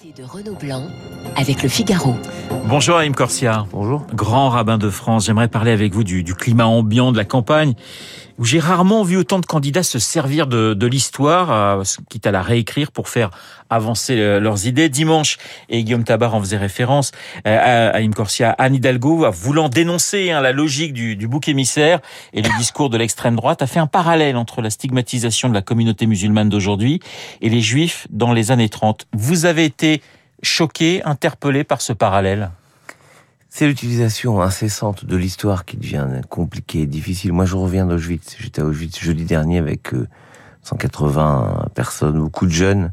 de Renaud Blanc avec le Figaro. Bonjour Aïm Corsia. Bonjour. Grand rabbin de France, j'aimerais parler avec vous du, du, climat ambiant de la campagne, où j'ai rarement vu autant de candidats se servir de, de l'histoire, euh, quitte à la réécrire pour faire avancer euh, leurs idées. Dimanche, et Guillaume Tabar en faisait référence, euh, Aïm Corsia, Anne Hidalgo, voulant dénoncer hein, la logique du, du bouc émissaire et le discours de l'extrême droite, a fait un parallèle entre la stigmatisation de la communauté musulmane d'aujourd'hui et les juifs dans les années 30. Vous avez été choqué, interpellé par ce parallèle c'est l'utilisation incessante de l'histoire qui devient compliquée difficile. Moi, je reviens d'Auschwitz. J'étais à Auschwitz jeudi dernier avec 180 personnes, beaucoup de jeunes,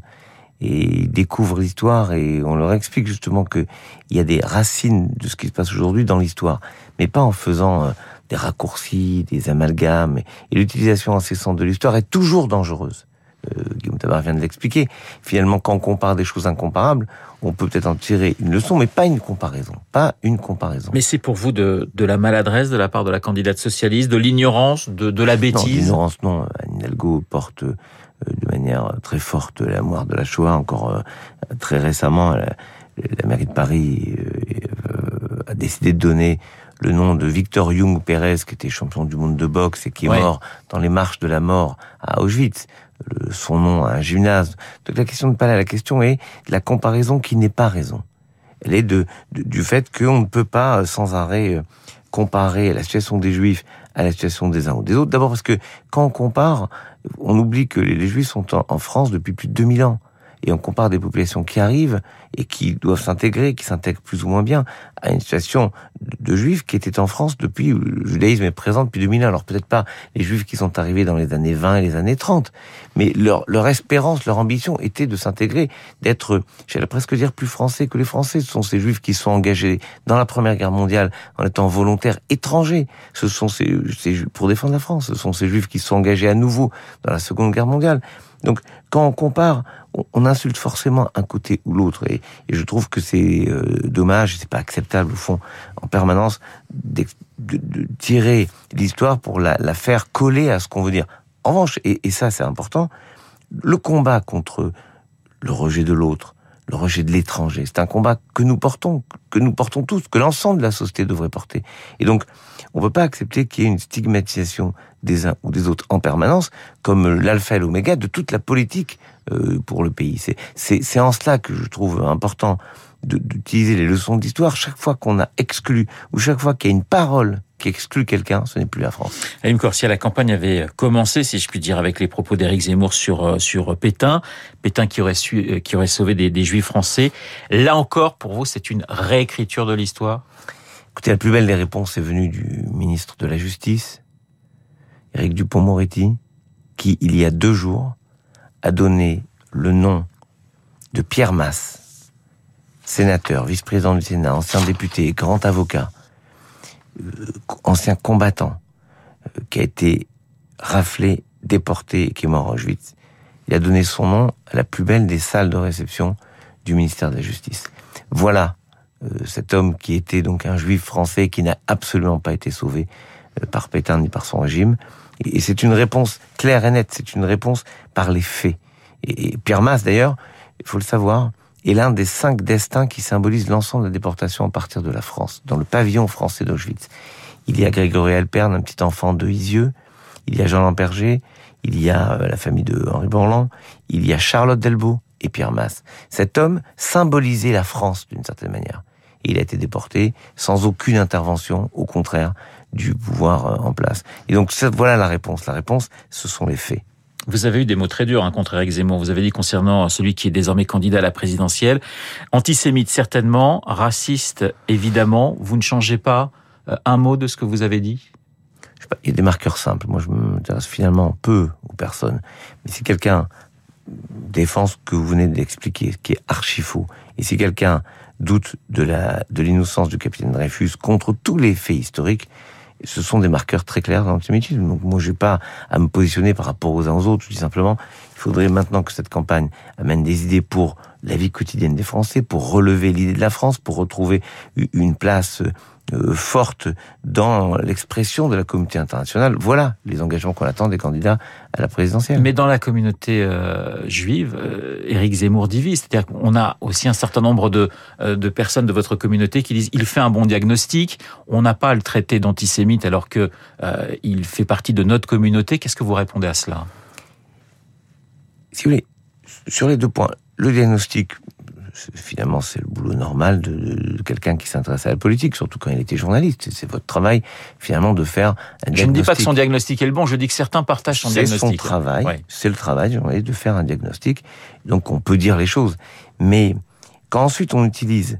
et ils découvrent l'histoire et on leur explique justement que il y a des racines de ce qui se passe aujourd'hui dans l'histoire, mais pas en faisant des raccourcis, des amalgames. Et l'utilisation incessante de l'histoire est toujours dangereuse. Euh, Guillaume Tabar vient de l'expliquer. Finalement, quand on compare des choses incomparables, on peut peut-être en tirer une leçon, mais pas une comparaison. Pas une comparaison. Mais c'est pour vous de, de, la maladresse de la part de la candidate socialiste, de l'ignorance, de, de, la bêtise? Non, l'ignorance, non. Anne Hidalgo porte euh, de manière très forte la mémoire de la Shoah. Encore euh, très récemment, la, la mairie de Paris euh, a décidé de donner le nom de Victor Young Pérez, qui était champion du monde de boxe et qui est Ouais. mort dans les marches de la mort à Auschwitz. Son nom à un gymnase. Donc la question de pas la question est de la comparaison qui n'est pas raison. Elle est de, du fait qu'on ne peut pas euh, sans arrêt euh, comparer la situation des juifs à la situation des uns ou des autres. D'abord parce que quand on compare, on oublie que les, juifs sont en, en France depuis plus de 2000 ans. Et on compare des populations qui arrivent et qui doivent s'intégrer, qui s'intègrent plus ou moins bien, à une situation de, juifs qui étaient en France depuis, le judaïsme est présent depuis 2000 ans. Alors peut-être pas les juifs qui sont arrivés dans les années 20 et les années 30, mais leur, espérance, leur ambition était de s'intégrer, d'être, j'allais presque dire, plus français que les Français. Ce sont ces juifs qui sont engagés dans la Première Guerre mondiale en étant volontaires étrangers. Ce sont ces, ces pour défendre la France. Ce sont ces juifs qui sont engagés à nouveau dans la Seconde Guerre mondiale. Donc, quand on compare, on, insulte forcément un côté ou l'autre, et, et je trouve que c'est euh, dommage, c'est pas acceptable au fond, en permanence, de, tirer l'histoire pour la, faire coller à ce qu'on veut dire. En revanche, et, et ça c'est important, le combat contre le rejet de l'autre, le rejet de l'étranger, c'est un combat que nous portons, que nous portons tous, que l'ensemble de la société devrait porter. Et donc, on peut pas accepter qu'il y ait une stigmatisation des uns ou des autres en permanence, comme l'alpha et l'oméga de toute la politique euh, pour le pays. C'est, en cela que je trouve important d'utiliser les leçons d'histoire. Chaque fois qu'on a exclu, ou chaque fois qu'il y a une parole qui exclut quelqu'un, ce n'est plus la France. Aïm Corsia, la campagne avait commencé, si je puis dire, avec les propos d'Éric Zemmour sur euh, sur Pétain, Pétain qui aurait su, euh, qui aurait sauvé des, des Juifs français. Là encore, pour vous, c'est une réécriture de l'histoire? Écoutez, la plus belle des réponses est venue du ministre de la Justice, Éric Dupont-Moretti, qui, il y a deux jours, a donné le nom de Pierre Masse, sénateur, vice-président du Sénat, ancien député, grand avocat, euh, ancien combattant, euh, qui a été raflé, déporté et qui est mort à Auschwitz. Il a donné son nom à la plus belle des salles de réception du ministère de la Justice. Voilà euh, cet homme qui était donc un juif français qui n'a absolument pas été sauvé euh, par Pétain ni par son régime. Et, c'est une réponse claire et nette, c'est une réponse par les faits. Et, et Pierre Masse, d'ailleurs, il faut le savoir, est l'un des cinq destins qui symbolisent l'ensemble de la déportation à partir de la France, dans le pavillon français d'Auschwitz. Il y a Grégory Alperne, un petit enfant de Isieux, il y a Jean Lamperger, il y a euh, la famille de Henri Borland, il y a Charlotte Delbault et Pierre Masse. Cet homme symbolisait la France d'une certaine manière. Et il a été déporté sans aucune intervention, au contraire, du pouvoir euh, en place. Et donc voilà la réponse. La réponse, ce sont les faits. Vous avez eu des mots très durs hein, contre Éric Zemmour. Vous avez dit concernant celui qui est désormais candidat à la présidentielle, antisémite certainement, raciste évidemment. Vous ne changez pas euh, un mot de ce que vous avez dit? Je sais pas, il y a des marqueurs simples. Moi, je m'intéresse finalement peu aux personnes. Mais si quelqu'un défend ce que vous venez d'expliquer, ce qui est archi faux, et si quelqu'un doute de de l'innocence du capitaine Dreyfus contre tous les faits historiques, ce sont des marqueurs très clairs d'antisémitisme. Donc moi, j'ai pas à me positionner par rapport aux uns aux autres. Je dis simplement, il faudrait maintenant que cette campagne amène des idées pour la vie quotidienne des Français, pour relever l'idée de la France, pour retrouver une place forte dans l'expression de la communauté internationale. Voilà les engagements qu'on attend des candidats à la présidentielle. Mais dans la communauté euh, juive, euh, Éric Zemmour divise. C'est-à-dire qu'on a aussi un certain nombre de, euh, de personnes de votre communauté qui disent il fait un bon diagnostic, on n'a pas à le traiter d'antisémite alors que euh, il fait partie de notre communauté. Qu'est-ce que vous répondez à cela? Si vous voulez, sur les deux points, le diagnostic, finalement, c'est le boulot normal de, de quelqu'un qui s'intéresse à la politique, surtout quand il était journaliste. C'est votre travail, finalement, de faire un Je ne dis pas que son diagnostic est le bon, je dis que certains partagent son C'est diagnostic. son travail, Ouais. c'est le travail du journaliste de faire un diagnostic. Donc, on peut dire les choses. Mais quand ensuite on utilise,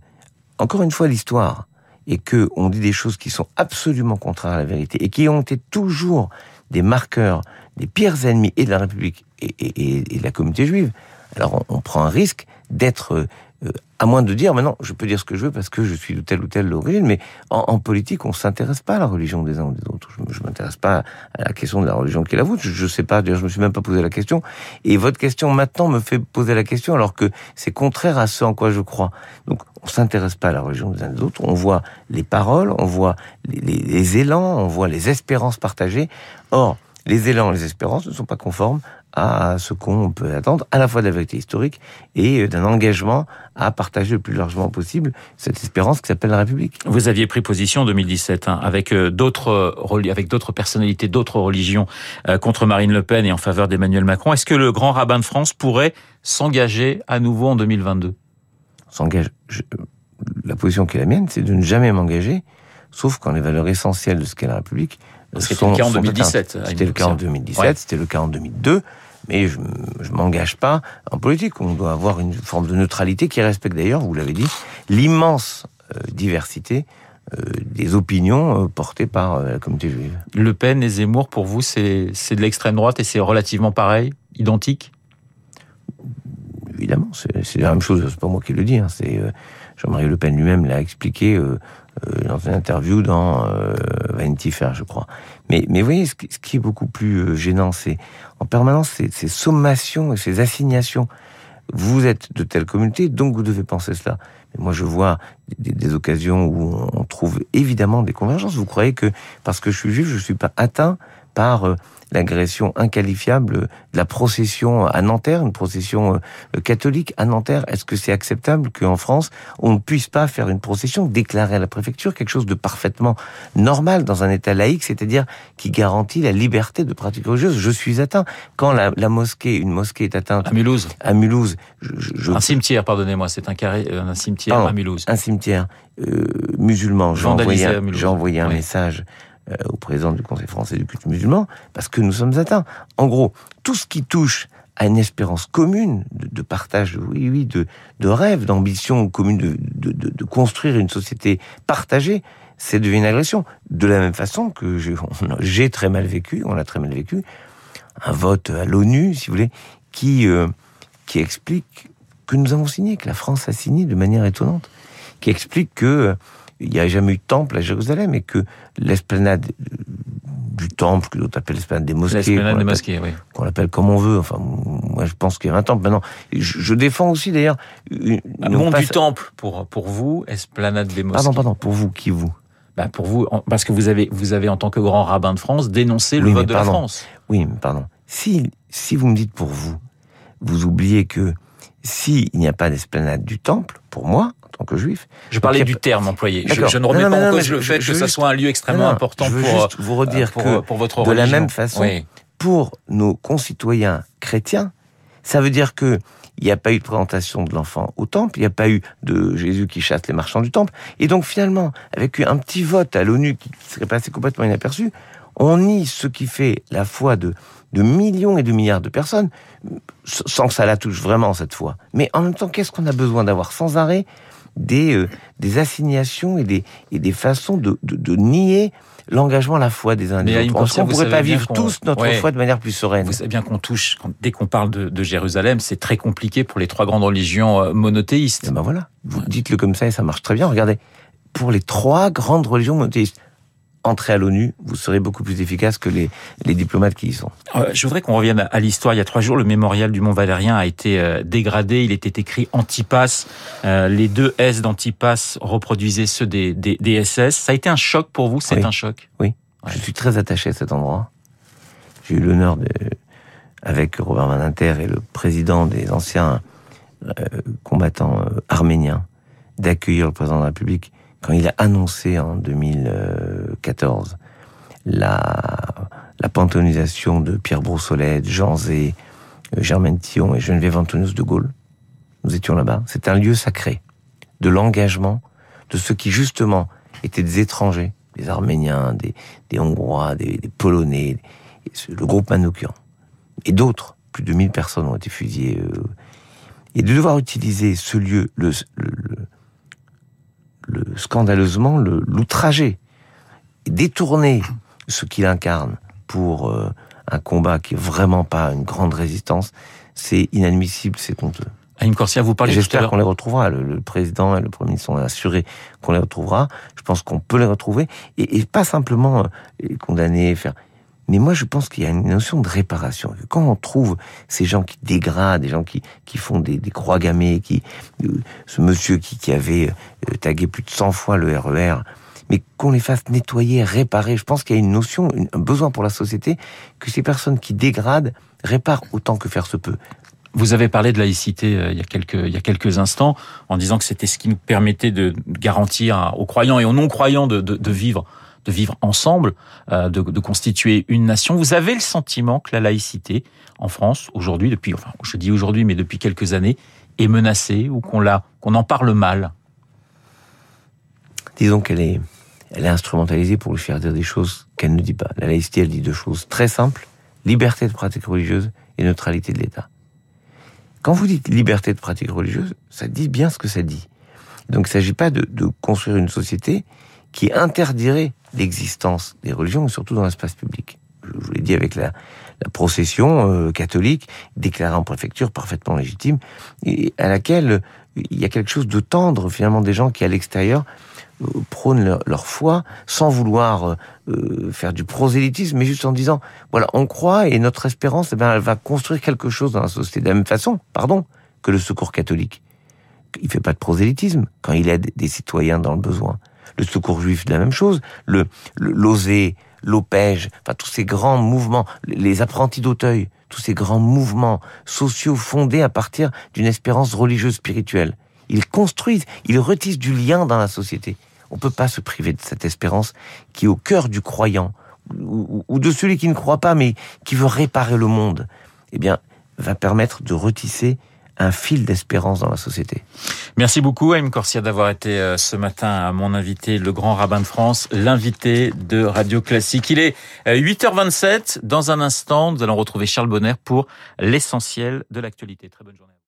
encore une fois, l'histoire, et que on dit des choses qui sont absolument contraires à la vérité, et qui ont été toujours des marqueurs des pires ennemis et de la République et, et- et- et de la communauté juive, alors on, on prend un risque d'être, euh, à moins de dire, maintenant, je peux dire ce que je veux parce que je suis de telle ou telle origine, mais en, en politique, on s'intéresse pas à la religion des uns ou des autres. Je, je m'intéresse pas à la question de la religion qui est la vôtre. Je, je sais pas, d'ailleurs, je me suis même pas posé la question. Et votre question maintenant me fait poser la question alors que c'est contraire à ce en quoi je crois. Donc, on s'intéresse pas à la religion des uns des autres. On voit les paroles, on voit les, les- les élans, on voit les espérances partagées. Or, les élans, les espérances ne sont pas conformes à ce qu'on peut attendre, à la fois de la vérité historique et d'un engagement à partager le plus largement possible cette espérance qui s'appelle la République. Vous aviez pris position en 2017 hein, avec euh, d'autres euh, avec d'autres personnalités, d'autres religions euh, contre Marine Le Pen et en faveur d'Emmanuel Macron. Est-ce que le grand rabbin de France pourrait s'engager à nouveau en 2022 s'engage. je- La position qui est la mienne, c'est de ne jamais m'engager, sauf quand les valeurs essentielles de ce qu'est la République euh, C'était le cas en sont 2017, atteintes. à C'était le cas en époque, 2017, Ouais. c'était le cas en 2002, mais je, je m'engage pas en politique. On doit avoir une forme de neutralité qui respecte d'ailleurs, vous l'avez dit, l'immense euh, diversité euh, des opinions euh, portées par la communauté juive. Le Pen et Zemmour, pour vous, c'est de l'extrême droite et c'est relativement pareil, identique? Évidemment, c'est la même chose. C'est pas moi qui le dis. Hein, c'est Jean-Marie Le Pen lui-même l'a expliqué euh, euh, dans une interview dans euh, Vanity Fair, je crois. Mais, mais vous voyez, ce qui, ce qui est beaucoup plus euh, gênant, c'est en permanence ces, sommations et ces assignations. Vous êtes de telle communauté, donc vous devez penser cela. Moi, je vois des, des occasions où on trouve évidemment des convergences. Vous croyez que parce que je suis juif, je suis pas atteint par euh, l'agression inqualifiable de la procession à Nanterre, une procession euh, catholique à Nanterre. Est-ce que c'est acceptable qu'en France, on ne puisse pas faire une procession déclarée à la préfecture, quelque chose de parfaitement normal dans un État laïque, c'est-à-dire qui garantit la liberté de pratique religieuse? Je suis atteint. Quand la, la mosquée, une mosquée est atteinte À Mulhouse à Mulhouse, je, Un cimetière, pardonnez-moi, c'est un carré, un cimetière Pardon. à Mulhouse. un cimetière euh, musulman, j'ai envoyé, un- Mulhouse. j'ai envoyé un Oui. message euh, au président du Conseil français du culte musulman parce que nous sommes atteints. En gros, tout ce qui touche à une espérance commune de, partage, oui, oui, de, de rêve, d'ambition commune, de, de, de, construire une société partagée, c'est devenu une agression. De la même façon que j'ai très mal vécu, on a très mal vécu, un vote à l'ONU, si vous voulez, qui, euh, qui explique que nous avons signé, que la France a signé de manière étonnante, qui explique que euh, il n'y a jamais eu de temple à Jérusalem et que l'esplanade du temple, que d'autres appellent l'esplanade des mosquées, L'esplanade qu'on des l'appelle- mosquées, oui. qu'on l'appelle comme on veut. Enfin, moi, je pense qu'il y a un temple. Maintenant, je, je défends aussi d'ailleurs. Ah, Mont pas- du Temple pour pour vous, esplanade des mosquées. Pardon, pardon. Pour vous, qui vous? Bah, pour vous, parce que vous avez vous avez en tant que grand rabbin de France dénoncé le Oui, vote de la. France. Oui, mais pardon. Si, si vous me dites pour vous, vous oubliez que s'il n'y a pas d'esplanade du temple, pour moi, en tant que juif, Je parlais du terme employé. Je, ne remets non, pas non, en cause le fait que ça soit un lieu extrêmement important je veux pour, juste vous redire pour, que pour votre de la même façon, Oui. pour nos concitoyens chrétiens, ça veut dire que il n'y a pas eu de présentation de l'enfant au temple, il n'y a pas eu de Jésus qui chasse les marchands du temple, et donc finalement, avec un petit vote à l'ONU qui serait passé complètement inaperçu, on nie ce qui fait la foi de, de millions et de milliards de personnes, sans que ça la touche vraiment cette fois. Mais en même temps, qu'est-ce qu'on a besoin d'avoir sans arrêt des, euh, des assignations et des, et des façons de, de, de nier l'engagement à la foi des uns et des autres. Qu'on vous pourrait pas vivre tous notre Ouais. foi de manière plus sereine Vous savez bien qu'on touche, quand- dès qu'on parle de, de Jérusalem, c'est très compliqué pour les trois grandes religions euh, monothéistes. Eh ben voilà, vous dites-le comme ça et ça marche très bien. Regardez, pour les trois grandes religions monothéistes, entrez à l'ONU, vous serez beaucoup plus efficace que les, les diplomates qui y sont. Euh, je voudrais qu'on revienne à l'histoire. Il y a trois jours, le mémorial du Mont Valérien a été euh, dégradé. Il était écrit Antipas. Euh, les deux S d'Antipas reproduisaient ceux des, des, des, SS. Ça a été un choc pour vous? C'est un choc? Oui. Ouais. Je suis très attaché à cet endroit. J'ai eu l'honneur de, avec Robert Maninter et le président des anciens combattants arméniens, d'accueillir le président de la République quand il a annoncé en 2014 la, la panthéonisation de Pierre Broussolet, Jean Zé, euh, Germaine Tillon et Geneviève Antonius de Gaulle. Nous étions là-bas. C'est un lieu sacré de l'engagement de ceux qui justement étaient des étrangers, des Arméniens, des, des Hongrois, des, des Polonais, le groupe Manoukian et d'autres. Plus de 1000 personnes ont été fusillées. Et de devoir utiliser ce lieu, le, le scandaleusement l'outrager, détourner ce qu'il incarne pour euh, un combat qui est vraiment pas une grande résistance, c'est inadmissible, c'est honteux. Aïm Corsia, vous parlez J'espère qu'on les retrouvera. Le, le, président et le premier ministre sont assurés qu'on les retrouvera. Je pense qu'on peut les retrouver et, et pas simplement euh, condamner, faire. Mais moi, je pense qu'il y a une notion de réparation. Quand on trouve ces gens qui dégradent, des gens qui, qui font des, croix gammées, qui, euh, ce monsieur qui, qui avait euh, tagué plus de 100 fois le RER, mais qu'on les fasse nettoyer, réparer. Je pense qu'il y a une notion, un besoin pour la société que ces personnes qui dégradent réparent autant que faire se peut. Vous avez parlé de laïcité euh, il y a quelques il y a quelques instants en disant que c'était ce qui nous permettait de garantir aux croyants et aux non-croyants de, de vivre de vivre ensemble, euh, de, constituer une nation. Vous avez le sentiment que la laïcité en France aujourd'hui, depuis, enfin, je dis aujourd'hui, mais depuis quelques années, est menacée ou qu'on la, qu'on en parle mal? Disons qu'elle est, elle est instrumentalisée pour lui faire dire des choses qu'elle ne dit pas. La laïcité, elle dit deux choses très simples liberté de pratique religieuse et neutralité de l'État. Quand vous dites liberté de pratique religieuse, ça dit bien ce que ça dit. Donc il ne s'agit pas de construire une société qui interdirait l'existence des religions, mais surtout dans l'espace public. Je vous l'ai dit avec la, procession euh, catholique déclarée en préfecture parfaitement légitime, et à laquelle il y a quelque chose de tendre finalement des gens qui à l'extérieur euh, prônent leur, foi sans vouloir euh, faire du prosélytisme, mais juste en disant voilà on croit et notre espérance, eh bien, elle va construire quelque chose dans la société de la même façon, pardon, que le Secours catholique. Il fait pas de prosélytisme quand il aide des citoyens dans le besoin le secours juif de la même chose, le l'osé, l'opège, enfin tous ces grands mouvements, les apprentis d'Auteuil, tous ces grands mouvements sociaux fondés à partir d'une espérance religieuse spirituelle. Ils construisent, ils retissent du lien dans la société. On ne peut pas se priver de cette espérance qui est au cœur du croyant, ou, ou de celui qui ne croit pas, mais qui veut réparer le monde. Eh bien, va permettre de retisser un fil d'espérance dans la société. Merci beaucoup, Aïm Corsia, d'avoir été euh, ce matin à mon invité, le grand rabbin de France, l'invité de Radio Classique. Il est 8h27. Euh, dans un instant, nous allons retrouver Charles Bonner pour l'essentiel de l'actualité. Très bonne journée.